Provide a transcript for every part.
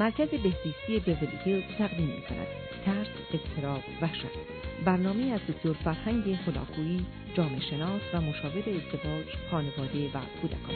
مرکز بهزیستی بیولی تقدیم می کند ترس، اضطراب، وحشت برنامه از دکتر فرهنگ خداخویی جامعه شناس و مشاور ازدواج خانواده و کودکان.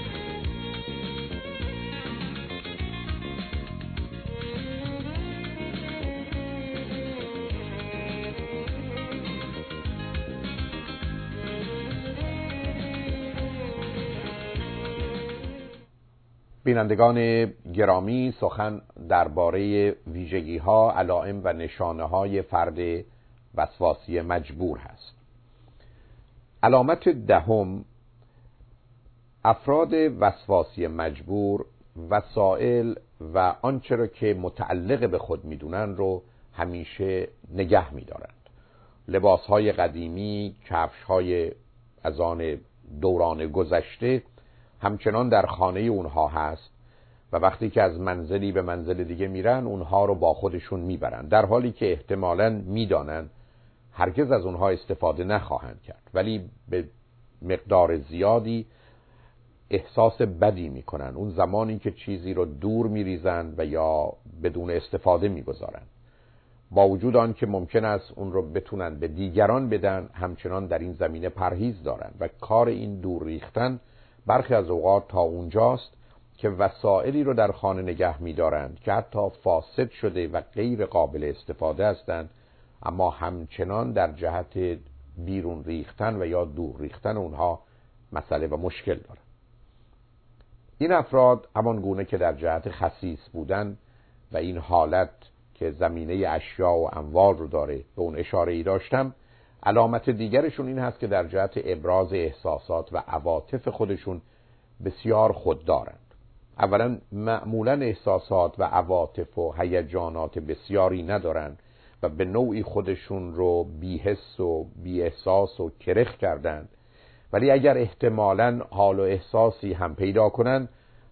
بینندگان گرامی سخن درباره ویژگی ها علائم و نشانه های فرد وسواسی مجبور هست. علامت دهم افراد وسواسی مجبور وسائل و آنچه را که متعلق به خود می‌دونن رو همیشه نگه میدارند. لباس های قدیمی کفش های از آن دوران گذشته همچنان در خانه اونها هست و وقتی که از منزلی به منزل دیگه میرن اونها رو با خودشون می‌برن. در حالی که احتمالا می‌دانن هرگز از اونها استفاده نخواهند کرد. ولی به مقدار زیادی احساس بدی می‌کنن اون زمانی که چیزی رو دور میریزند و یا بدون استفاده می‌گذارند. با وجود آن که ممکن است اون رو بتونن به دیگران بدن همچنان در این زمینه پرهیز دارند. و کار این دور ریختن برخی از اوقات تا اونجاست که وسائلی رو در خانه نگه میدارند که حتی فاسد شده و غیر قابل استفاده هستند اما همچنان در جهت بیرون ریختن و یا دور ریختن اونها مسئله و مشکل دارند. این افراد همان گونه که در جهت خصیص بودن و این حالت که زمینه اشیا و اموال رو داره به اون اشاره ای داشتم علامت دیگرشون این هست که در جهت ابراز احساسات و عواطف خودشون بسیار خود دارند اولا معمولا احساسات و عواطف و هیجانات بسیاری ندارند و به نوعی خودشون رو بیحس و بی احساس و کرخ کردند ولی اگر احتمالا حال و احساسی هم پیدا کنند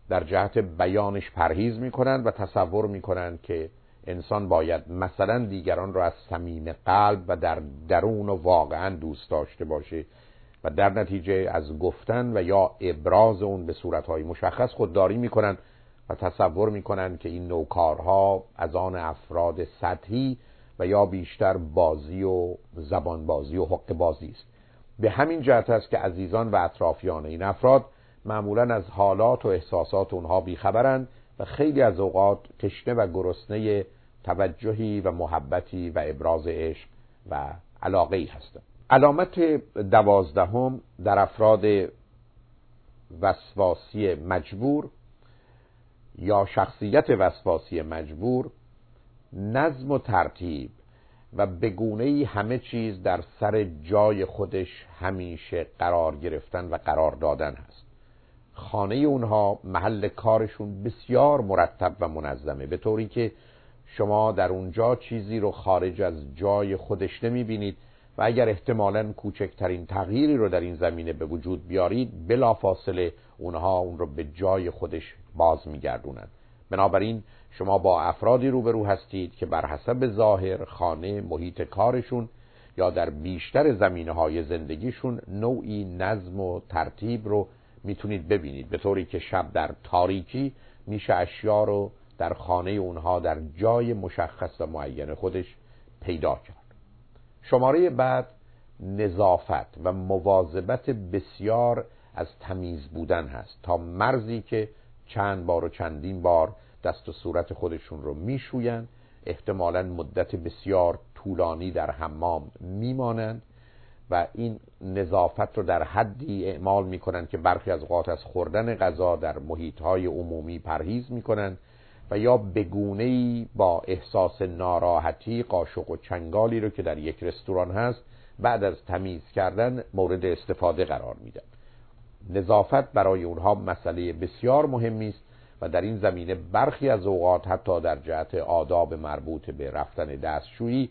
در جهت بیانش پرهیز می‌کنند و تصور می‌کنند که انسان باید مثلا دیگران را از صمیم قلب و در درون و واقعا دوست داشته باشه. و در نتیجه از گفتن و یا ابراز اون به صورتهای مشخص خودداری می‌کنن و تصور می‌کنن که این نوکارها از آن افراد سطحی و یا بیشتر بازی و زبان بازی و حق بازی است. به همین جهت است که عزیزان و اطرافیان این افراد معمولا از حالات و احساسات اونها بیخبرند و خیلی از اوقات تشنه و گرسنه توجهی و محبتی و ابراز عشق و علاقه ای هستند. علامت دوازدهم در افراد وسواسی مجبور یا شخصیت وسواسی مجبور نظم و ترتیب و بگونه همه چیز در سر جای خودش همیشه قرار گرفتن و قرار دادن هست. خانه اونها محل کارشون بسیار مرتب و منظمه به طوری که شما در اونجا چیزی رو خارج از جای خودش نمی بینید و اگر احتمالا کوچکترین تغییری رو در این زمینه به وجود بیارید بلافاصله اونها اون رو به جای خودش باز میگردونند. بنابراین شما با افرادی روبرو هستید که بر حسب ظاهر خانه محیط کارشون یا در بیشتر زمینه های زندگیشون نوعی نظم و ترتیب رو می‌تونید ببینید. به طوری که شب در تاریکی میشه اشیا رو در خانه اونها در جای مشخص و معین خودش پیدا کرد. شماره بعد نظافت و مواظبت بسیار از تمیز بودن هست تا مرزی که چند بار و چندین بار دست و صورت خودشون رو میشویند احتمالا مدت بسیار طولانی در حمام میمانند و این نظافت رو در حدی اعمال می‌کنند که برخی از اوقات از خوردن غذا در محیط های عمومی پرهیز می‌کنند. و یا بگونه با احساس ناراحتی قاشق و چنگالی رو که در یک رستوران هست بعد از تمیز کردن مورد استفاده قرار میدن. نظافت برای اونها مسئله بسیار مهمی است و در این زمینه برخی از اوقات حتی در جهت آداب مربوط به رفتن دستشویی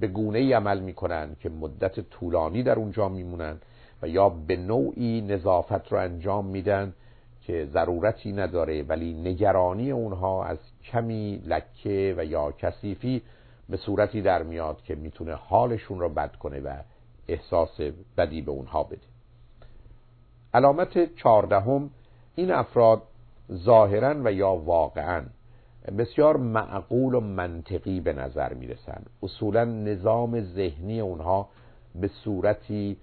به گونه ای عمل می‌کنن که مدت طولانی در اونجا میمونن و یا به نوعی نظافت رو انجام میدن که ضرورتی نداره ولی نگرانی اونها از کمی لکه و یا کثیفی به صورتی در میاد که می‌تونه حالشون رو بد کنه و احساس بدی به اونها بده. علامت چهاردهم این افراد ظاهرا و یا واقعا بسیار معقول و منطقی به نظر می‌رسن اصولا نظام ذهنی اونها به صورتی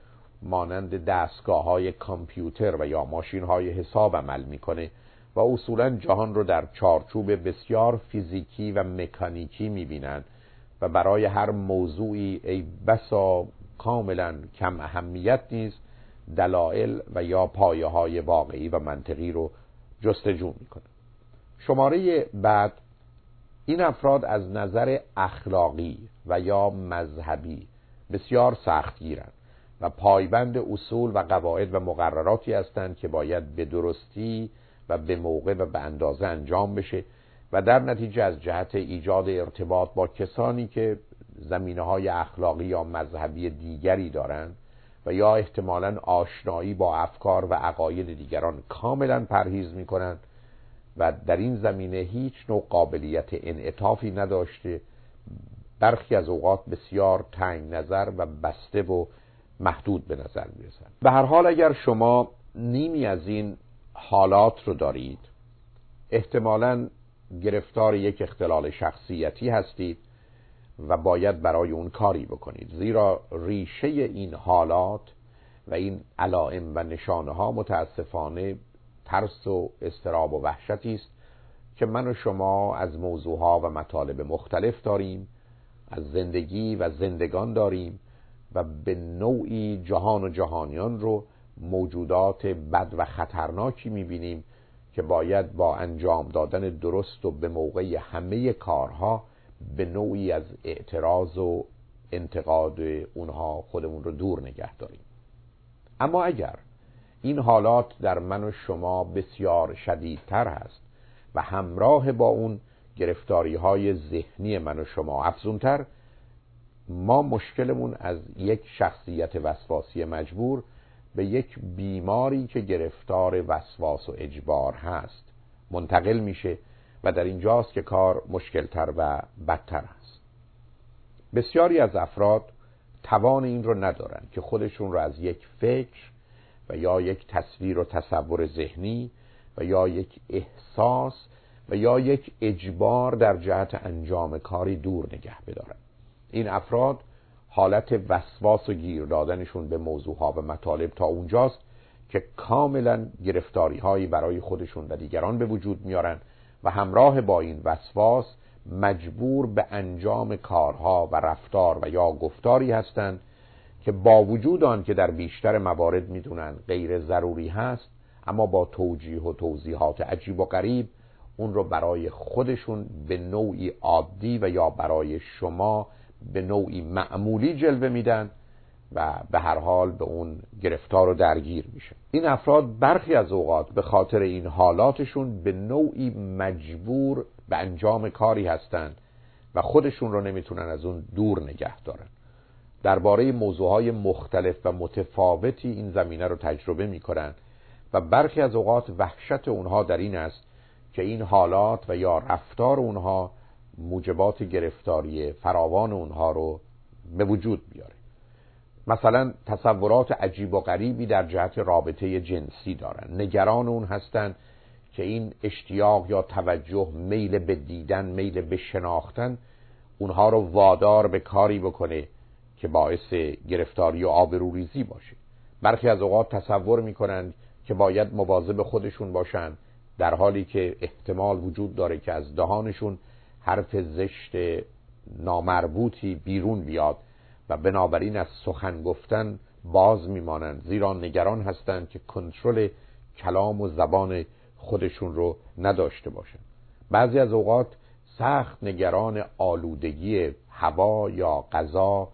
مانند دستگاه های کامپیوتر و یا ماشین های حساب عمل می‌کنه و اصولا جهان رو در چارچوب بسیار فیزیکی و مکانیکی می‌بینند و برای هر موضوعی ای بسا کاملا کم اهمیت نیست دلایل و یا پایه های واقعی و منطقی رو جستجو می‌کنه. شماره بعد این افراد از نظر اخلاقی و یا مذهبی بسیار سخت گیرند و پایبند اصول و قواعد و مقرراتی هستند که باید به درستی و به موقع و به اندازه انجام بشه و در نتیجه از جهت ایجاد ارتباط با کسانی که زمینه های اخلاقی یا مذهبی دیگری دارند و یا احتمالا آشنایی با افکار و عقاید دیگران کاملا پرهیز می کنند و در این زمینه هیچ نوع قابلیت انعطافی نداشته. برخی از اوقات بسیار تنگ نظر و بسته و محدود به نظر می‌رسند به هر حال اگر شما نیمی از این حالات رو دارید احتمالا گرفتار یک اختلال شخصیتی هستید و باید برای اون کاری بکنید. زیرا ریشه این حالات و این علائم و نشانه ها متاسفانه ترس و استراب و وحشتی است که من و شما از موضوعها و مطالب مختلف داریم از زندگی و زندگان داریم و به نوعی جهان و جهانیان رو موجودات بد و خطرناکی می‌بینیم که باید با انجام دادن درست و به موقع همه کارها به نوعی از اعتراض و انتقاد اونها خودمون رو دور نگه داریم. اما اگر این حالات در من و شما بسیار شدیدتر هست و همراه با اون گرفتاری های ذهنی من و شما افزونتر ما مشکلمون از یک شخصیت وسواسی مجبور به یک بیماری که گرفتار وسواس و اجبار هست. منتقل میشه و در اینجاست که کار مشکلتر و بدتر است. بسیاری از افراد توان این رو ندارن که خودشون رو از یک فکر و یا یک تصویر و تصور ذهنی و یا یک احساس و یا یک اجبار در جهت انجام کاری دور نگه بدارن. این افراد حالت وسواس و گیر دادنشون به موضوعها و مطالب تا اونجاست که کاملا گرفتاری هایی برای خودشون و دیگران به وجود میارن و همراه با این وسواس مجبور به انجام کارها و رفتار و یا گفتاری هستند که با وجود آن که در بیشتر موارد می‌دونن غیر ضروری هست اما با توجیه و توضیحات عجیب و غریب اون رو برای خودشون به نوعی عادی و یا برای شما به نوعی معمولی جلوه میدن و به هر حال به اون گرفتار و درگیر میشه. این افراد برخی از اوقات به خاطر این حالاتشون به نوعی مجبور به انجام کاری هستند و خودشون رو نمی‌تونن از اون دور نگه دارن. درباره موضوعهای مختلف و متفاوتی این زمینه رو تجربه می‌کنن و برخی از اوقات وحشت اونها در این است که این حالات و یا رفتار اونها موجبات گرفتاری فراوان اونها رو به وجود بیاره. مثلا تصورات عجیب و غریبی در جهت رابطه جنسی دارن. نگران اون هستن که این اشتیاق یا توجه میل به دیدن میل به شناختن اونها رو وادار به کاری بکنه که باعث گرفتاری و آبروریزی باشه. برخی از اوقات تصور می‌کنن که باید مواظب خودشون باشن در حالی که احتمال وجود داره که از دهانشون حرف زشت نامربوطی بیرون بیاد و بنابراین از سخن گفتن باز میمانند زیرا نگران هستند که کنترل کلام و زبان خودشون رو نداشته باشند بعضی از اوقات سخت نگران آلودگی هوا یا غذا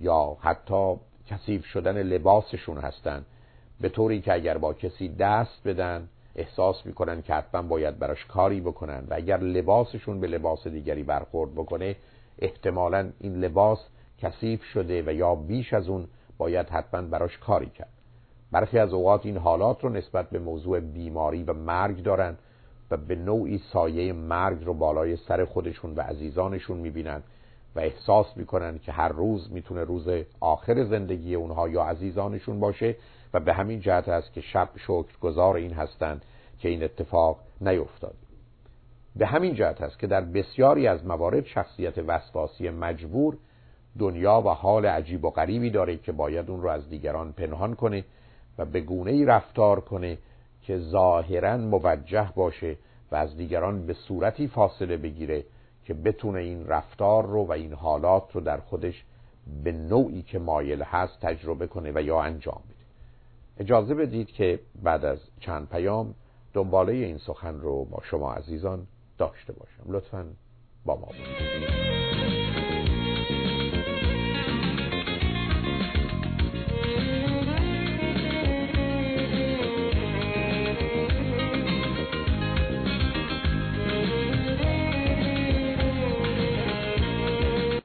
یا حتی کثیف شدن لباسشون هستند به طوری که اگر با کسی دست بدن احساس می‌کنن که حتما باید براش کاری بکنن و اگر لباسشون به لباس دیگری برخورد بکنه احتمالا این لباس کثیف شده و یا بیش از اون باید حتما براش کاری کرد. برخی از اوقات این حالات رو نسبت به موضوع بیماری و مرگ دارن و به نوعی سایه مرگ رو بالای سر خودشون و عزیزانشون می‌بینن و احساس می‌کنن که هر روز می‌تونه روز آخر زندگی اونها یا عزیزانشون باشه و به همین جهت است که شب شکر گذار این هستند که این اتفاق نیفتاد. به همین جهت است که در بسیاری از موارد شخصیت وسواسی مجبور دنیا و حال عجیب و غریبی داره که باید اون رو از دیگران پنهان کنه و به گونه ای رفتار کنه که ظاهرا موجه باشه و از دیگران به صورتی فاصله بگیره که بتونه این رفتار رو و این حالات رو در خودش به نوعی که مایل هست تجربه کنه و یا انجام اجازه بدید که بعد از چند پیام دنباله این سخن رو با شما عزیزان داشته باشم. لطفا با ما باشید.